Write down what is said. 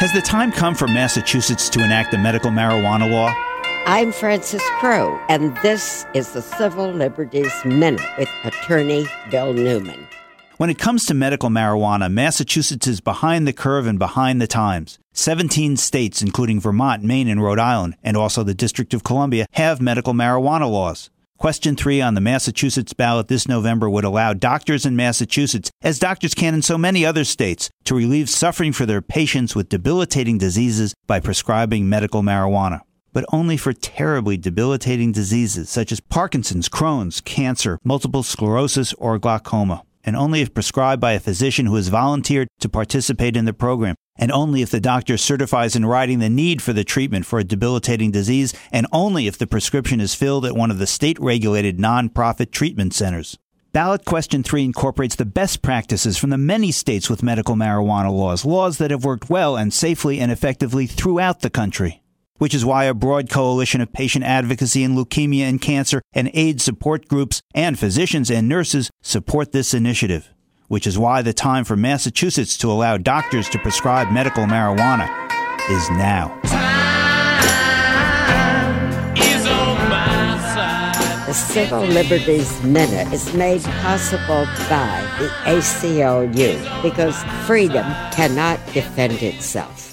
Has the time come for Massachusetts to enact a medical marijuana law? I'm Frances Crowe, and this is the Civil Liberties Minute with attorney Bill Newman. When it comes to medical marijuana, Massachusetts is behind the curve and behind the times. 17 states, including Vermont, Maine, and Rhode Island, and also the District of Columbia, have medical marijuana laws. Question three on the Massachusetts ballot this November would allow doctors in Massachusetts, as doctors can in so many other states, to relieve suffering for their patients with debilitating diseases by prescribing medical marijuana. But only for terribly debilitating diseases such as Parkinson's, Crohn's, cancer, multiple sclerosis, or glaucoma and only if prescribed by a physician who has volunteered to participate in the program, and only if the doctor certifies in writing the need for the treatment for a debilitating disease, and only if the prescription is filled at one of the state regulated nonprofit treatment centers. Ballot question three incorporates the best practices from the many states with medical marijuana laws, laws that have worked well and safely and effectively throughout the country which is why a broad coalition of patient advocacy in leukemia and cancer and AIDS support groups and physicians and nurses support this initiative, which is why the time for Massachusetts to allow doctors to prescribe medical marijuana is now. The Civil Liberties Minute is made possible by the ACLU because freedom cannot defend itself.